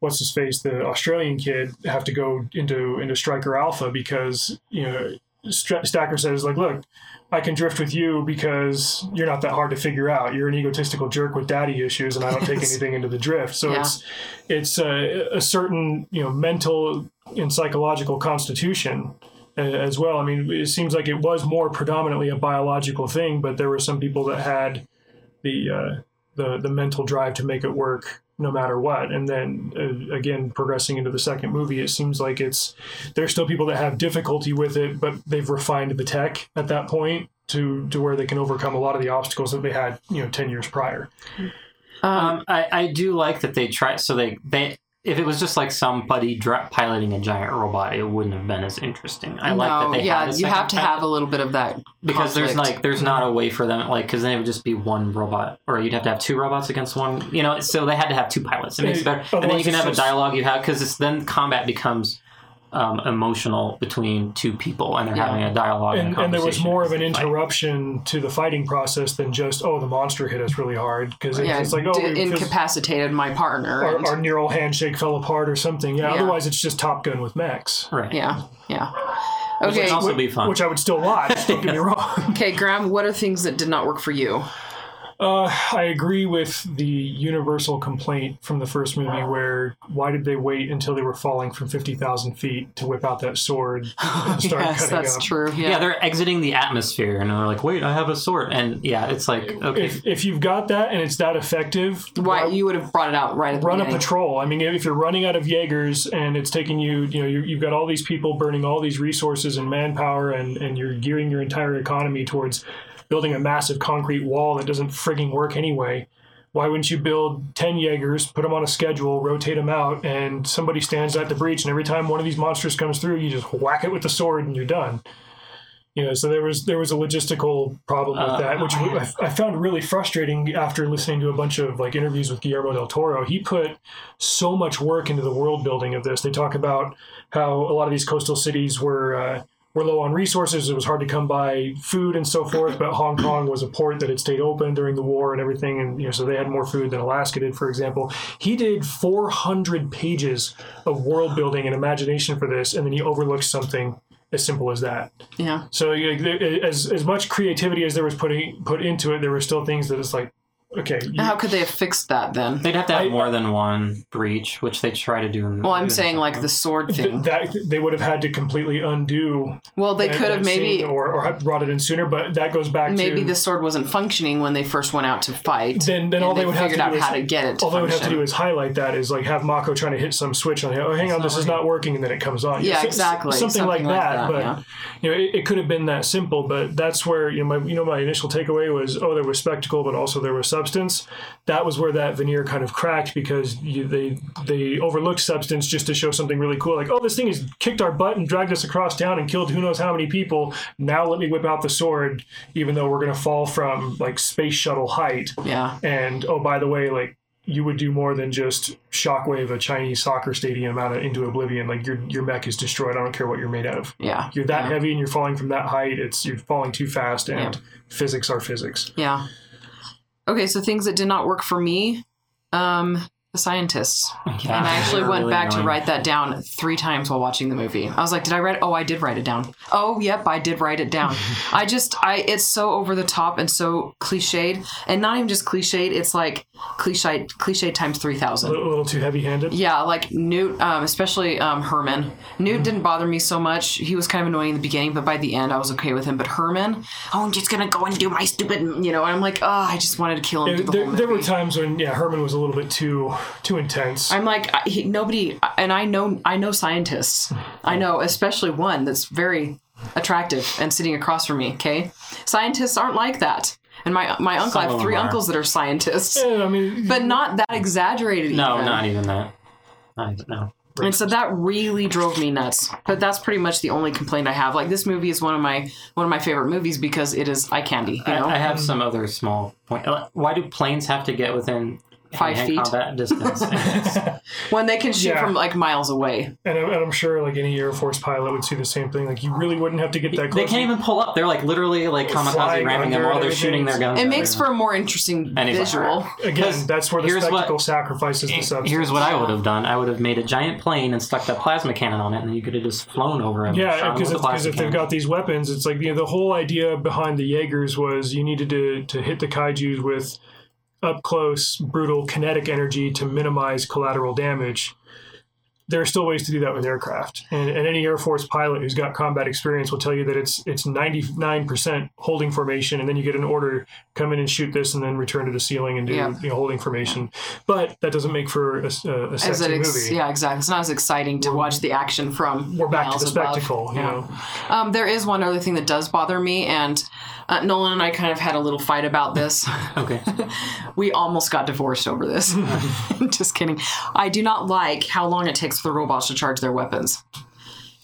Speaker 3: what's his face the australian kid have to go into into striker alpha because you know St- stacker says like look I can drift with you because you're not that hard to figure out. You're an egotistical jerk with daddy issues, and I don't take anything into the drift. So
Speaker 1: Yeah.
Speaker 3: it's it's a, a certain you know mental and psychological constitution uh, as well. I mean, it seems like it was more predominantly a biological thing, but there were some people that had the uh, the the mental drive to make it work no matter what. And then uh, again, progressing into the second movie, it seems like it's there's still people that have difficulty with it, but they've refined the tech at that point to to where they can overcome a lot of the obstacles that they had you know ten years prior.
Speaker 2: Um, I, I do like that they try. So they they if it was just like somebody dra- piloting a giant robot, it wouldn't have been as interesting. I like that
Speaker 1: no,
Speaker 2: they
Speaker 1: yeah,
Speaker 2: had a
Speaker 1: you have to
Speaker 2: pilot
Speaker 1: have a little bit of that
Speaker 2: because there's like there's not a way for them like because then it would just be one robot or you'd have to have two robots against one. You know, so they had to have two pilots. It makes it better, and then you can have a dialogue you have because it's then combat becomes. Um, emotional between two people, and they're
Speaker 1: Yeah.
Speaker 2: having a dialogue.
Speaker 3: and,
Speaker 2: a
Speaker 3: and there was more of an
Speaker 2: they fight.
Speaker 3: interruption to the fighting process than just oh the monster hit us really hard because it's,
Speaker 1: yeah,
Speaker 3: it's like oh
Speaker 1: d-
Speaker 3: we phys-
Speaker 1: incapacitated my partner.
Speaker 3: our,
Speaker 1: and-
Speaker 3: our neural handshake fell apart or something yeah,
Speaker 1: Yeah.
Speaker 3: otherwise it's just Top Gun with max
Speaker 2: Right.
Speaker 1: yeah, yeah.
Speaker 2: Which
Speaker 1: Okay,
Speaker 2: would also be fun.
Speaker 3: which I would still watch don't get me wrong
Speaker 1: okay, Graham. What are things that did not work for you?
Speaker 3: Uh, I agree with the universal complaint from the first movie where why did they wait until they were falling from 50,000 feet to whip out that sword and start
Speaker 1: yes,
Speaker 3: cutting
Speaker 1: that's
Speaker 3: up
Speaker 1: true.
Speaker 2: yeah.
Speaker 1: Yeah.
Speaker 2: they're exiting the atmosphere and they're like, wait, I have a sword. And yeah, it's like, okay.
Speaker 3: if, if you've got that and it's that effective
Speaker 1: Why you would have brought it out right at the
Speaker 3: run a patrol. I mean, if you're running out of Jaegers and it's taking you, you know, you you've got all these people burning all these resources and manpower, and, and you're gearing your entire economy towards building a massive concrete wall that doesn't frigging work anyway. Why wouldn't you build 10 Jaegers, put them on a schedule, rotate them out, and somebody stands at the breach, and every time one of these monsters comes through, you just whack it with the sword and you're done. You know, so there was there was a logistical problem with
Speaker 2: Uh,
Speaker 3: that, which
Speaker 2: oh, yeah.
Speaker 3: I, I found really frustrating after listening to a bunch of like interviews with Guillermo del Toro. He put so much work into the world building of this. They talk about how a lot of these coastal cities were uh, were low on resources. It was hard to come by food and so forth. But Hong Kong was a port that had stayed open during the war and everything, and you know, so they had more food than Alaska did, for example. He did 400 pages of world building and imagination for this, and then he overlooked something as simple as that.
Speaker 1: Yeah.
Speaker 3: So yeah, there- as as much creativity as there was putting put into it, there were still things that it's like, okay, you-
Speaker 1: How could they have fixed that then?
Speaker 2: They'd have to have
Speaker 3: I-
Speaker 2: more than one breach, which they try to do in the
Speaker 1: Well, I'm saying like the sword
Speaker 3: th-
Speaker 1: thing.
Speaker 3: that they would have had to completely undo.
Speaker 1: Well, they
Speaker 3: that-
Speaker 1: could have
Speaker 3: that
Speaker 1: maybe
Speaker 3: or, or have brought it in sooner, but that goes back
Speaker 1: maybe
Speaker 3: to
Speaker 1: the sword wasn't functioning when they first went out to fight.
Speaker 3: Then then
Speaker 1: and
Speaker 3: all they would have to
Speaker 1: figured
Speaker 3: do
Speaker 1: out
Speaker 3: is
Speaker 1: how to get it to
Speaker 3: all they would have to
Speaker 1: function.
Speaker 3: do is highlight that is like have Mako trying to hit some switch on it. Oh, hang on,
Speaker 2: not
Speaker 3: this is not working, and then it comes on.
Speaker 1: Yeah,
Speaker 3: So-
Speaker 1: exactly.
Speaker 3: Something, like, that. but
Speaker 1: yeah.
Speaker 3: you know, it, it could have been that simple. But that's where you know my you know my initial takeaway was oh there was spectacle, but also there was substance. Substance, that was where that veneer kind of cracked because you, they they overlooked substance just to show something really cool, like oh this thing has kicked our butt and dragged us across town and killed who knows how many people. Now let me whip out the sword, even though we're gonna fall from like space shuttle height.
Speaker 1: Yeah.
Speaker 3: And oh by the way, like you would do more than just shockwave a Chinese soccer stadium out of, into oblivion. Like your your mech is destroyed. I don't care what you're made out of.
Speaker 1: Yeah.
Speaker 3: You're that
Speaker 1: yeah.
Speaker 3: heavy and you're falling from that height. It's you're falling too fast, and
Speaker 1: Yeah.
Speaker 3: physics are physics.
Speaker 1: Yeah. Okay, so things that did not work for me. Um, the scientists.
Speaker 2: Yeah,
Speaker 1: And I actually went
Speaker 2: really
Speaker 1: back to write that down three times while watching the movie. I was like, did I write? Oh, I did write it down. Oh, yep, I did write it down. I just, I, it's so over the top and so cliched, and not even just cliched. It's like cliched, cliched times three thousand.
Speaker 3: A little, a little too heavy-handed.
Speaker 1: Yeah, like Newt, um, especially um, Herman. Newt didn't bother me so much. He was kind of annoying in the beginning, but by the end, I was okay with him. But Herman, oh, I'm just gonna go and do my stupid, you know. And I'm like, oh, I just wanted to kill him. through the
Speaker 3: There,
Speaker 1: whole
Speaker 3: there were times when yeah Herman was a little bit too too intense.
Speaker 1: I'm like I, he, nobody, and I know I know scientists. I know especially one that's very attractive and sitting across from me. Okay, scientists aren't like that. And my my uncle, I have three
Speaker 2: are.
Speaker 1: uncles that are scientists,
Speaker 3: Yeah, I mean,
Speaker 1: but not that exaggerated.
Speaker 2: No,
Speaker 1: even.
Speaker 2: not even that. Not even, no.
Speaker 1: And so that really drove me nuts. But that's pretty much the only complaint I have. Like this movie is one of my one of my favorite movies because it is eye candy. You know,
Speaker 2: I, I have some other small point. uh, Why do planes have to get within
Speaker 1: Five
Speaker 2: hand
Speaker 1: feet?
Speaker 2: combat distance?
Speaker 1: when they can shoot
Speaker 3: Yeah.
Speaker 1: from like miles away.
Speaker 3: and, I'm, and I'm sure like any Air Force pilot would see the same thing. Like you really wouldn't have to get that close.
Speaker 2: they can't even pull up. They're like literally like kamikaze
Speaker 3: Flying
Speaker 2: ramming them
Speaker 3: under
Speaker 2: while they're
Speaker 3: and
Speaker 2: shooting their guns.
Speaker 1: It makes for a more interesting
Speaker 2: And he's like,
Speaker 1: visual.
Speaker 3: Again, that's where the
Speaker 2: here's what-
Speaker 3: spectacle sacrifices the substance.
Speaker 2: Here's what I would have done. I would have made a giant plane and stuck that plasma cannon on it, and then you could have just flown over him.
Speaker 3: Yeah,
Speaker 2: shot him
Speaker 3: because
Speaker 2: with
Speaker 3: if,
Speaker 2: the
Speaker 3: 'cause
Speaker 2: plasma
Speaker 3: if they've
Speaker 2: cannon.
Speaker 3: got these weapons, it's like you know the whole idea behind the Jaegers was you needed to to hit the kaiju's with up close, brutal kinetic energy to minimize collateral damage. There are still ways to do that with aircraft, and, and any Air Force pilot who's got combat experience will tell you that it's it's ninety nine percent holding formation, and then you get an order come in and shoot this, and then return to the ceiling and do
Speaker 1: Yeah.
Speaker 3: you know, holding formation. But that doesn't make for a, a, a sexy
Speaker 1: ex-
Speaker 3: movie.
Speaker 1: yeah, exactly. It's not as exciting to watch the action from.
Speaker 3: We're back to the
Speaker 1: above.
Speaker 3: spectacle, you
Speaker 1: Yeah.
Speaker 3: know.
Speaker 1: Um, there is one other thing that does bother me, and uh, Nolan and I kind of had a little fight about this.
Speaker 2: okay.
Speaker 1: we almost got divorced over this. Just kidding. I do not like how long it takes for the robots to charge their weapons.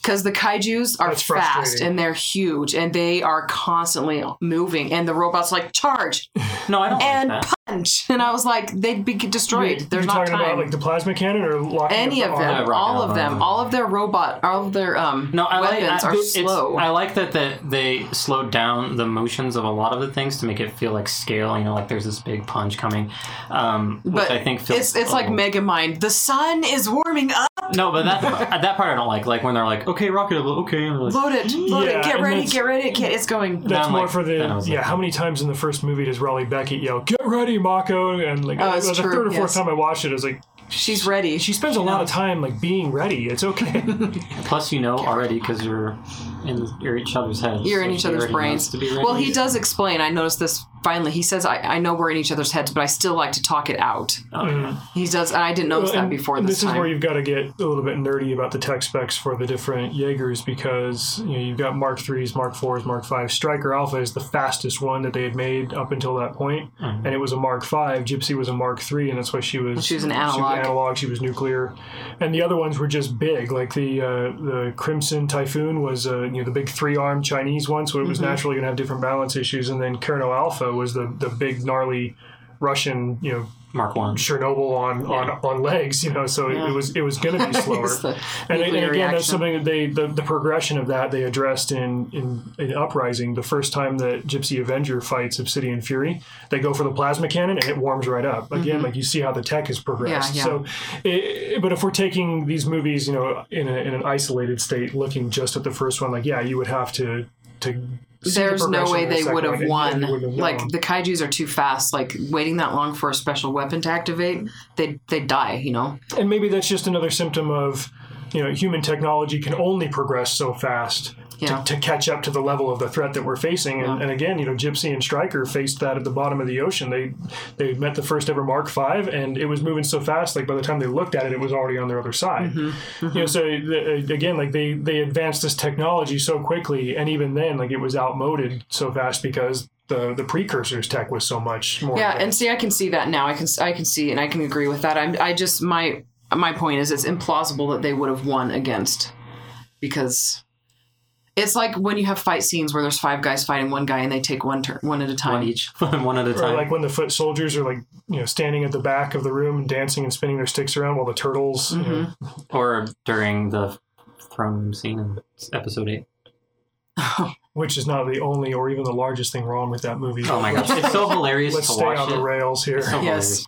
Speaker 1: Because the kaiju's are
Speaker 3: That's
Speaker 1: fast and they're huge and they are constantly moving, and the robots like charge
Speaker 2: No, I don't
Speaker 1: and
Speaker 2: like
Speaker 1: and I was like, they'd be destroyed.
Speaker 3: You're
Speaker 1: There's not
Speaker 3: talking
Speaker 1: time.
Speaker 3: about like the plasma cannon or locking
Speaker 1: Any of
Speaker 3: the
Speaker 1: them,
Speaker 3: arm?
Speaker 2: Yeah, rocket
Speaker 1: all of them,
Speaker 2: arm.
Speaker 1: all of their robot, all of their um
Speaker 2: No, I like
Speaker 1: weapons
Speaker 2: I,
Speaker 1: are slow.
Speaker 2: I like that that they slowed down the motions of a lot of the things to make it feel like scale. You know, like there's this big punch coming, um, which
Speaker 1: but
Speaker 2: I think feels
Speaker 1: it's it's
Speaker 2: a
Speaker 1: like
Speaker 2: little-
Speaker 1: Megamind. The sun is warming up.
Speaker 2: No, but that that part I don't like. Like when they're like, okay, rocket, okay, and they're like,
Speaker 1: Load it, load
Speaker 3: Yeah,
Speaker 1: it, get ready, get ready, get it's going.
Speaker 3: That's more
Speaker 2: like-
Speaker 3: for the
Speaker 2: then I was
Speaker 3: yeah.
Speaker 2: like-
Speaker 3: how many times in the first movie does Raleigh Becket yell "Get ready, Mako"? And like
Speaker 1: Oh, it's
Speaker 3: the
Speaker 1: true,
Speaker 3: third or fourth
Speaker 1: yes.
Speaker 3: time I watched it, I was like,
Speaker 1: She's ready.
Speaker 3: she spends a lot of time like being ready. It's okay.
Speaker 2: Plus, you know already because you're in you're each other's heads.
Speaker 1: You're in each other's brains.
Speaker 2: to be ready.
Speaker 1: Well, he does explain. I noticed this finally. He says, I, I know we're in each other's heads, but I still like to talk it out.
Speaker 2: Oh, yeah.
Speaker 1: He does, and I didn't notice
Speaker 3: Well,
Speaker 1: that before this,
Speaker 3: this is where you've got to get a little bit nerdy about the tech specs for the different Jaegers because you know you've got Mark threes, Mark fours, Mark five. Striker Alpha is the fastest one that they had made up until that point,
Speaker 2: Mhm.
Speaker 3: and it was a Mark five. Gipsy was a Mark three, and that's why she was
Speaker 1: She was an
Speaker 3: She was
Speaker 1: analog.
Speaker 3: analog. She was nuclear, and the other ones were just big. Like the uh, the Crimson Typhoon was uh, you know the big three armed Chinese one, so it was
Speaker 1: Mm-hmm.
Speaker 3: naturally going to have different balance issues. And then Cherno Alpha was the the big gnarly Russian you know
Speaker 2: Mark one.
Speaker 3: Chernobyl on on, on legs. You know, so it,
Speaker 1: Yeah.
Speaker 3: it was it was going to be slower. And, and
Speaker 1: nuclear
Speaker 3: again, that's something that they the, the progression of that they addressed in, in in Uprising. The first time that Gipsy Avenger fights Obsidian Fury, they go for the plasma cannon and it warms right up. Again, like you see how the tech has progressed.
Speaker 1: Mm-hmm. Yeah, yeah.
Speaker 3: So, it, but if we're taking these movies, you know, in, a, in an isolated state, looking just at the first one, like yeah, you would have to to. See the
Speaker 1: There's no way
Speaker 3: the
Speaker 1: they would have
Speaker 3: and
Speaker 1: won.
Speaker 3: you wouldn't have
Speaker 1: Like the kaiju's are too fast. Like waiting that long for a special weapon to activate, they they die. You know.
Speaker 3: and maybe that's just another symptom of you know human technology can only progress so fast
Speaker 1: Yeah.
Speaker 3: to, to catch up to the level of the threat that we're facing and,
Speaker 1: Yeah.
Speaker 3: and again you know gipsy and striker faced that at the bottom of the ocean they they met the first ever mark five and it was moving so fast like by the time they looked at it it was already on their other side
Speaker 1: Mm-hmm.
Speaker 3: you know so the, again like they they advanced this technology so quickly and even then like it was outmoded so fast because the the precursors tech was so much more.
Speaker 1: Yeah, and see, I can see that now. I can I can see and I can agree with that. I'm I just my my point is it's implausible that they would have won against because it's like when you have fight scenes where there's five guys fighting one guy and they take one turn one at a time
Speaker 2: One.
Speaker 1: each.
Speaker 2: one at a
Speaker 3: or
Speaker 2: time.
Speaker 3: like when the foot soldiers are like you know standing at the back of the room and dancing and spinning their sticks around while the turtles. You mm-hmm. know,
Speaker 2: or during the throne room scene in episode eight.
Speaker 3: which is not the only or even the largest thing wrong with that movie.
Speaker 2: Oh my gosh, it's so hilarious
Speaker 3: Let's
Speaker 2: to
Speaker 3: stay
Speaker 2: watch
Speaker 3: on
Speaker 2: it.
Speaker 3: the rails here.
Speaker 2: So
Speaker 1: Yes.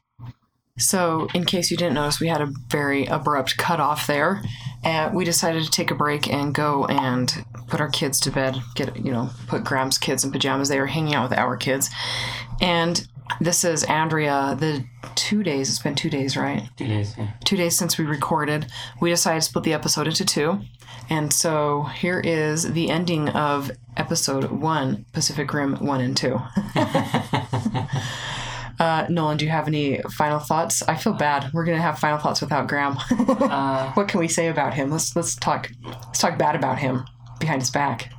Speaker 1: So, in case you didn't notice, we had a very abrupt cutoff there. And we decided to take a break and go and put our kids to bed. Get you know, put Graham's kids in pajamas. They were hanging out with our kids, and this is Andrea. The two days. It's been two days, right?
Speaker 2: Two days. Yeah.
Speaker 1: Two days since we recorded. We decided to split the episode into two, and so here is the ending of episode one, Pacific Rim one and two. Uh, Nolan, do you have any final thoughts? I feel bad. We're gonna have final thoughts without Graham.
Speaker 2: Uh,
Speaker 1: what can we say about him? Let's let's talk let's talk bad about him behind his back.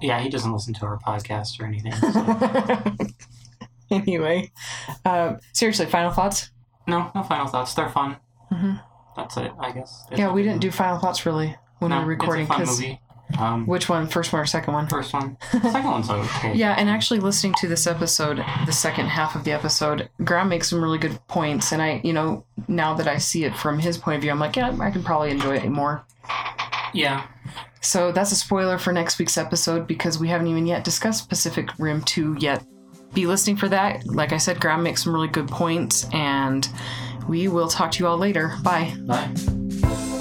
Speaker 2: yeah, he doesn't listen to our podcast or anything. so-
Speaker 1: anyway, uh, seriously, final thoughts?
Speaker 2: no, no final thoughts. They're fun.
Speaker 1: Mhm.
Speaker 2: That's it, I guess.
Speaker 1: Yeah, we didn't do final thoughts really when
Speaker 2: No,
Speaker 1: we were recording
Speaker 2: It's a fun
Speaker 1: because
Speaker 2: movie. Um,
Speaker 1: which one? First one or second one?
Speaker 2: first one. Second one's okay.
Speaker 1: Yeah, and actually listening to this episode, the second half of the episode, Graham makes some really good points, and I, you know, now that I see it from his point of view, I'm like, yeah, I can probably enjoy it more.
Speaker 2: Yeah.
Speaker 1: So that's a spoiler for next week's episode because we haven't even yet discussed Pacific Rim 2 yet. Be listening for that. Like I said, Graham makes some really good points, and we will talk to you all later. Bye.
Speaker 2: Bye.